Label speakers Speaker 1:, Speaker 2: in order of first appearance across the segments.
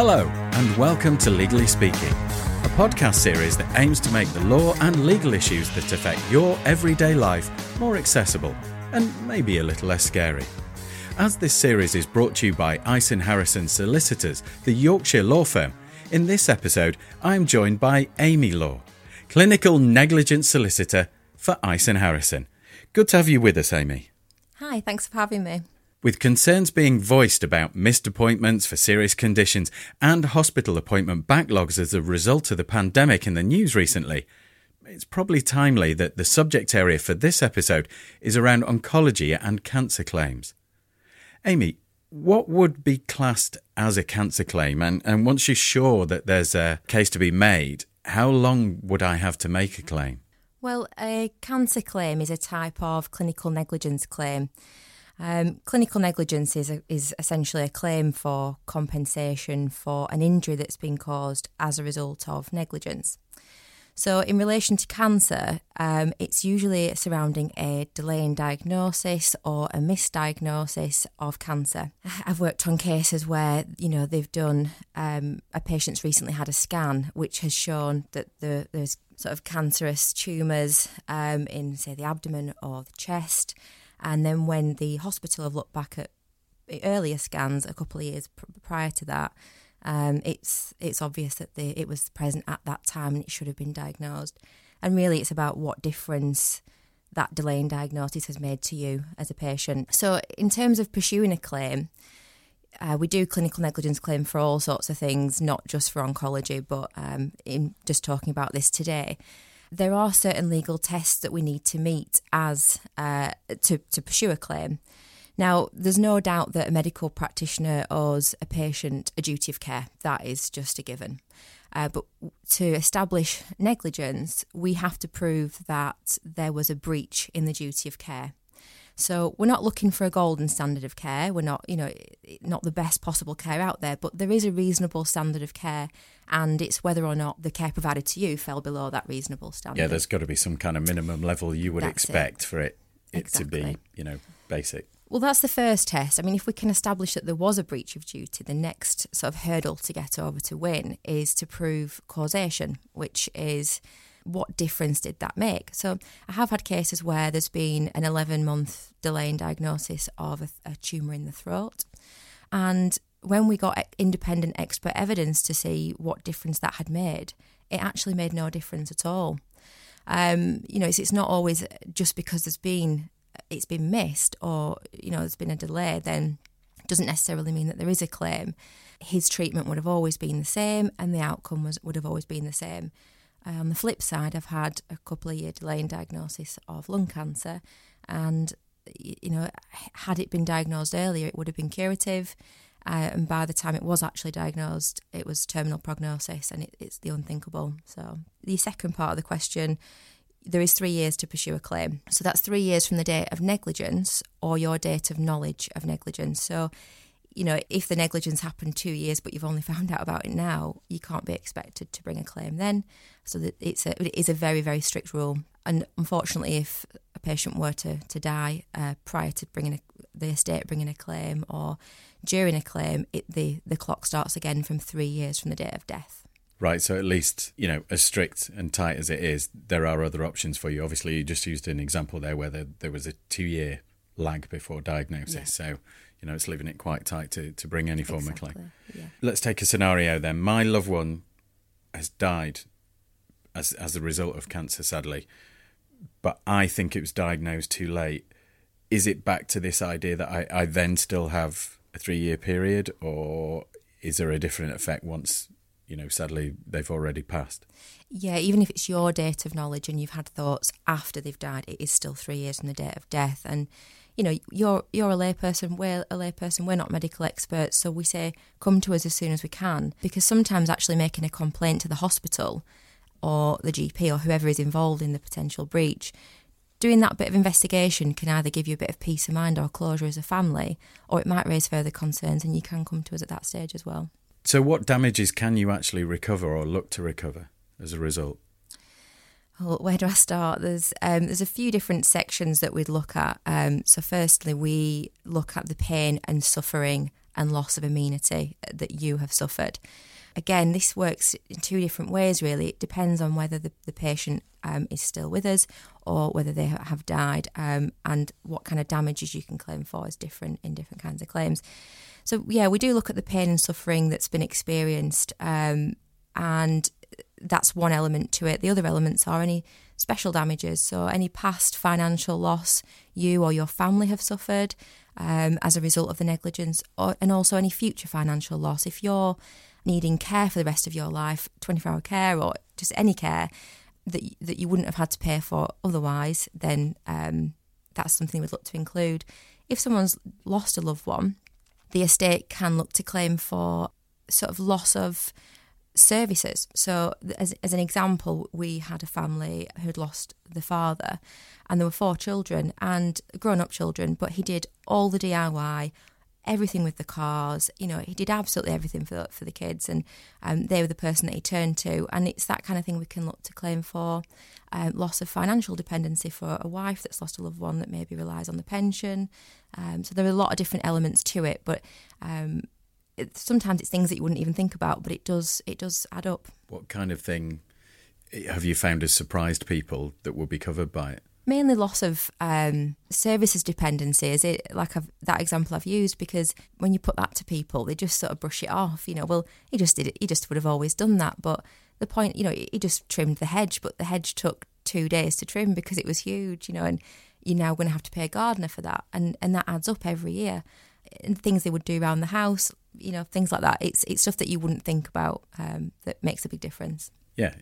Speaker 1: Hello, and welcome to Legally Speaking, a podcast series that aims to make the law and legal issues that affect your everyday life more accessible and maybe a little less scary. As this series is brought to you by Ison Harrison Solicitors, the Yorkshire law firm, in this episode I'm joined by Ami Law, clinical negligence solicitor for Ison Harrison. Good to have you with us, Ami.
Speaker 2: Hi, thanks for having me.
Speaker 1: With concerns being voiced about missed appointments for serious conditions and hospital appointment backlogs as a result of the pandemic in the news recently, it's probably timely that the subject area for this episode is around oncology and cancer claims. Ami, what would be classed as a cancer claim? And, and once you're sure that there's a case to be made, how long would I have to make a claim?
Speaker 2: Well, a cancer claim is a type of clinical negligence claim. Um, clinical negligence is, a, is essentially a claim for compensation for an injury that's been caused as a result of negligence. So, in relation to cancer, um, it's usually surrounding a delay in diagnosis or a misdiagnosis of cancer. I've worked on cases where you know they've done um, a patient's recently had a scan which has shown that the, there's sort of cancerous tumours um, in, say, the abdomen or the chest. And then when the hospital have looked back at earlier scans a couple of years pr- prior to that, um, it's it's obvious that the, it was present at that time and it should have been diagnosed. And really, it's about what difference that delay in diagnosis has made to you as a patient. So, in terms of pursuing a claim, uh, we do clinical negligence claim for all sorts of things, not just for oncology, but um, in just talking about this today there are certain legal tests that we need to meet as uh, to, to pursue a claim. Now, there's no doubt that a medical practitioner owes a patient a duty of care. That is just a given. Uh, but to establish negligence, we have to prove that there was a breach in the duty of care. So we're not looking for a golden standard of care. We're not, you know, not the best possible care out there, but there is a reasonable standard of care, and it's whether or not the care provided to you fell below that reasonable standard.
Speaker 1: Yeah, there's got to be some kind of minimum level you would That's expect it. for it, it exactly. to be, you know, basic.
Speaker 2: Well, that's the first test. I mean, if we can establish that there was a breach of duty, the next sort of hurdle to get over to win is to prove causation, which is what difference did that make? So I have had cases where there's been an 11 month delay in diagnosis of a, a tumour in the throat. And when we got independent expert evidence to see what difference that had made, it actually made no difference at all. Um, you know, it's, it's not always just because there's been it's been missed or you know there's been a delay, then doesn't necessarily mean that there is a claim. His treatment would have always been the same, and the outcome was would have always been the same. Uh, on the flip side, I've had a couple of year delay in diagnosis of lung cancer, and you know, had it been diagnosed earlier, it would have been curative. Uh, and by the time it was actually diagnosed, it was terminal prognosis, and it, it's the unthinkable. So, the second part of the question there is three years to pursue a claim. So, that's three years from the date of negligence or your date of knowledge of negligence. So, you know, if the negligence happened two years, but you've only found out about it now, you can't be expected to bring a claim then. So that it's a, it is a very, very strict rule. And unfortunately, if a patient were to, to die uh, prior to bringing a, the estate bringing a claim or during a claim, it, the, the clock starts again from three years from the date of death.
Speaker 1: Right, so at least, you know, as strict and tight as it is, there are other options for you. Obviously, you just used an example there where there, there was a two year lag before diagnosis. Yeah. So you know, it's leaving it quite tight to, to bring any form exactly. of claim. Yeah. Let's take a scenario then. My loved one has died as as a result of cancer, sadly, but I think it was diagnosed too late. Is it back to this idea that I, I then still have a three year period, or is there a different effect once, you know, sadly they've already passed?
Speaker 2: Yeah, even if it's your date of knowledge and you've had thoughts after they've died, it is still three years from the date of death. And you know, you're you're a layperson, we're a layperson, we're not medical experts, so we say come to us as soon as we can. Because sometimes actually making a complaint to the hospital or the GP or whoever is involved in the potential breach, doing that bit of investigation can either give you a bit of peace of mind or closure as a family, or it might raise further concerns and you can come to us at that stage as well.
Speaker 1: So what damages can you actually recover or look to recover as a result?
Speaker 2: Well, where do I start? There's um, there's a few different sections that we'd look at. Um, so, firstly, we look at the pain and suffering and loss of amenity that you have suffered. Again, this works in two different ways, really. It depends on whether the, the patient um, is still with us or whether they have died, um, and what kind of damages you can claim for is different in different kinds of claims. So, yeah, we do look at the pain and suffering that's been experienced, um, and that's one element to it. The other elements are any special damages, so any past financial loss you or your family have suffered um, as a result of the negligence, or, and also any future financial loss. If you're needing care for the rest of your life, 24 hour care or just any care that, that you wouldn't have had to pay for otherwise, then um, that's something we'd look to include. If someone's lost a loved one, the estate can look to claim for sort of loss of services. So, as, as an example, we had a family who'd lost the father, and there were four children and grown up children, but he did all the DIY, everything with the cars. You know, he did absolutely everything for for the kids, and um, they were the person that he turned to. And it's that kind of thing we can look to claim for um, loss of financial dependency for a wife that's lost a loved one that maybe relies on the pension. Um, so there are a lot of different elements to it, but um, it, sometimes it's things that you wouldn't even think about, but it does it does add up.
Speaker 1: What kind of thing have you found has surprised people that will be covered by it?
Speaker 2: Mainly loss of um, services dependency. Is it like I've, that example I've used? Because when you put that to people, they just sort of brush it off. You know, well, he just did it. He just would have always done that. But the point, you know, he just trimmed the hedge, but the hedge took two days to trim because it was huge. You know, and you're now going to have to pay a gardener for that, and and that adds up every year. And things they would do around the house, you know, things like that. It's it's stuff that you wouldn't think about um, that makes a big difference.
Speaker 1: Yeah,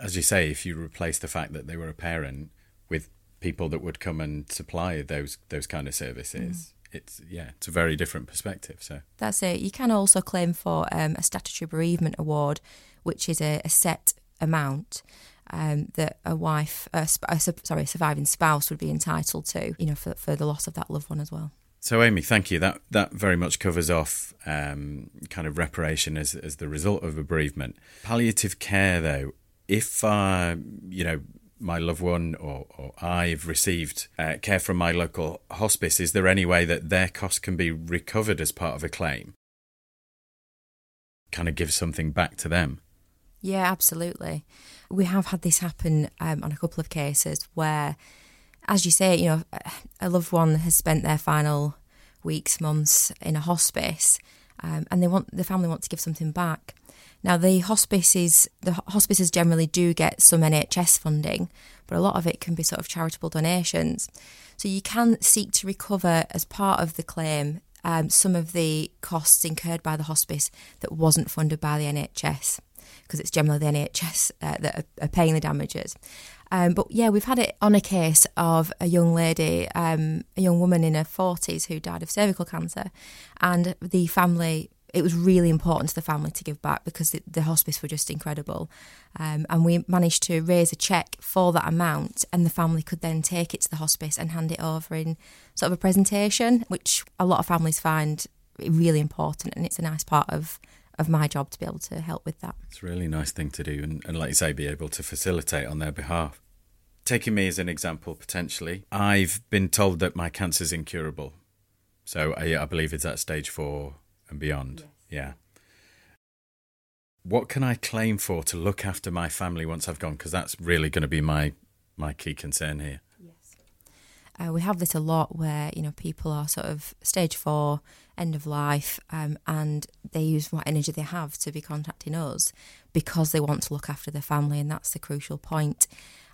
Speaker 1: as you say, if you replace the fact that they were a parent with people that would come and supply those those kind of services, mm. it's yeah, it's a very different perspective. So
Speaker 2: that's it. You can also claim for um, a statutory bereavement award, which is a, a set amount. Um, that a wife, a, a, sorry, a surviving spouse would be entitled to, you know, for, for the loss of that loved one as well.
Speaker 1: So, Ami, thank you. That that very much covers off um, kind of reparation as as the result of a bereavement. Palliative care, though, if uh, you know my loved one or, or I've received uh, care from my local hospice, is there any way that their costs can be recovered as part of a claim? Kind of give something back to them.
Speaker 2: Yeah, absolutely. We have had this happen um, on a couple of cases where as you say, you know, a loved one has spent their final weeks, months in a hospice, um, and they want the family want to give something back. Now, the hospices, the hospices generally do get some NHS funding, but a lot of it can be sort of charitable donations. So you can seek to recover as part of the claim um, some of the costs incurred by the hospice that wasn't funded by the NHS, because it's generally the NHS uh, that are, are paying the damages. Um, but yeah, we've had it on a case of a young lady, um, a young woman in her 40s who died of cervical cancer. And the family, it was really important to the family to give back because the, the hospice were just incredible. Um, and we managed to raise a cheque for that amount, and the family could then take it to the hospice and hand it over in sort of a presentation, which a lot of families find really important. And it's a nice part of of my job to be able to help with that.
Speaker 1: It's a really nice thing to do, and, and like you say, be able to facilitate on their behalf. Taking me as an example, potentially, I've been told that my cancer is incurable. So I, I believe it's at stage four and beyond. Yes. Yeah. What can I claim for to look after my family once I've gone? Because that's really going to be my my key concern here.
Speaker 2: Uh, we have this a lot where you know people are sort of stage four, end of life, um, and they use what energy they have to be contacting us because they want to look after their family, and that's the crucial point.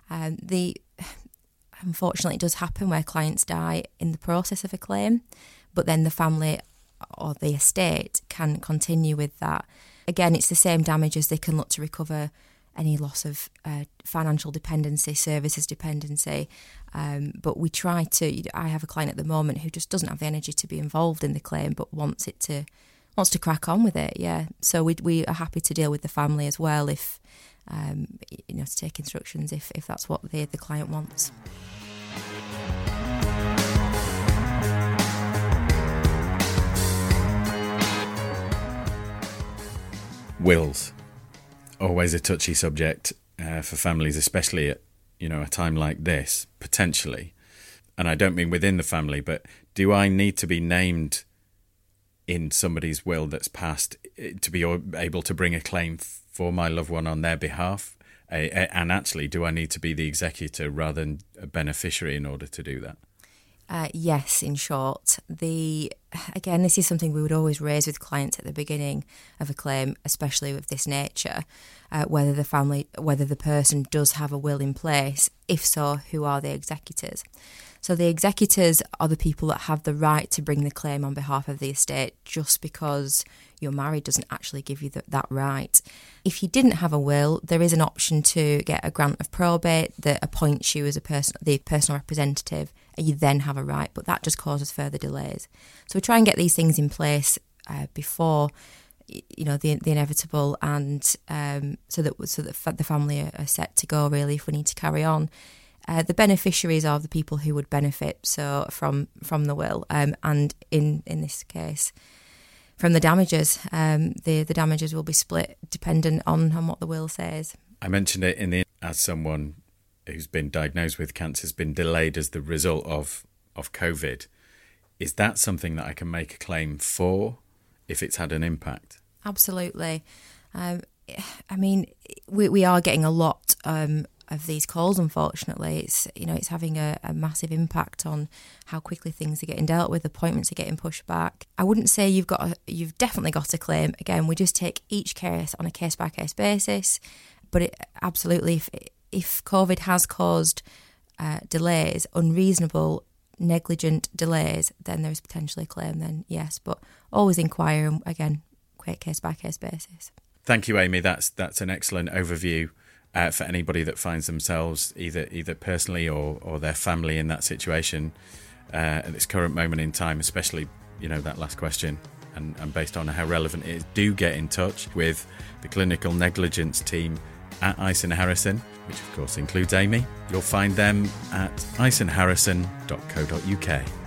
Speaker 2: Um, the unfortunately, it does happen where clients die in the process of a claim, but then the family or the estate can continue with that. Again, it's the same damages they can look to recover any loss of uh, financial dependency, services dependency. Um, but we try to. I have a client at the moment who just doesn't have the energy to be involved in the claim, but wants it to wants to crack on with it. Yeah, so we we are happy to deal with the family as well if um, you know, to take instructions if, if that's what the, the client wants.
Speaker 1: Wills, always a touchy subject uh, for families, especially at you know a time like this, potentially. And I don't mean within the family, but do I need to be named in somebody's will that's passed eh, to be able to bring a claim for my loved one on their behalf? and actually, do I need to be the executor rather than a beneficiary in order to do that?
Speaker 2: Uh, yes, in short. The again, this is something we would always raise with clients at the beginning of a claim, especially of this nature, uh, whether the family, whether the person does have a will in place. If so, who are the executors? So the executors are the people that have the right to bring the claim on behalf of the estate just because you're married doesn't actually give you the, that right. If you didn't have a will, there is an option to get a grant of probate that appoints you as a person, the personal representative, you then have a right, but that just causes further delays. So we try and get these things in place uh, before you know the the inevitable, and um, so that so that the family are set to go. Really, if we need to carry on, uh, the beneficiaries are the people who would benefit so from from the will, um, and in in this case, from the damages. Um, the the damages will be split dependent on on what the will says.
Speaker 1: I mentioned it in the as someone who's been diagnosed with cancer has been delayed as the result of of COVID. Is that something that I can make a claim for if it's had an impact?
Speaker 2: Absolutely. Um, I mean, we we are getting a lot um, of these calls. Unfortunately, it's you know it's having a, a, massive impact on how quickly things are getting dealt with. Appointments are getting pushed back. I wouldn't say you've got a, you've definitely got a claim. Again, we just take each case on a case by case basis. But it, absolutely, if if COVID has caused uh, delays, unreasonable, negligent delays, then there is potentially a claim. Then yes, but always inquire and again, case by case basis.
Speaker 1: Thank you, Ami. That's that's an excellent overview uh, for anybody that finds themselves either either personally or, or their family in that situation uh, at this current moment in time, especially you know that last question. And, and based on how relevant it is, do get in touch with the clinical negligence team at Ison Harrison, which of course includes Ami. You'll find them at isonharrison.co.uk.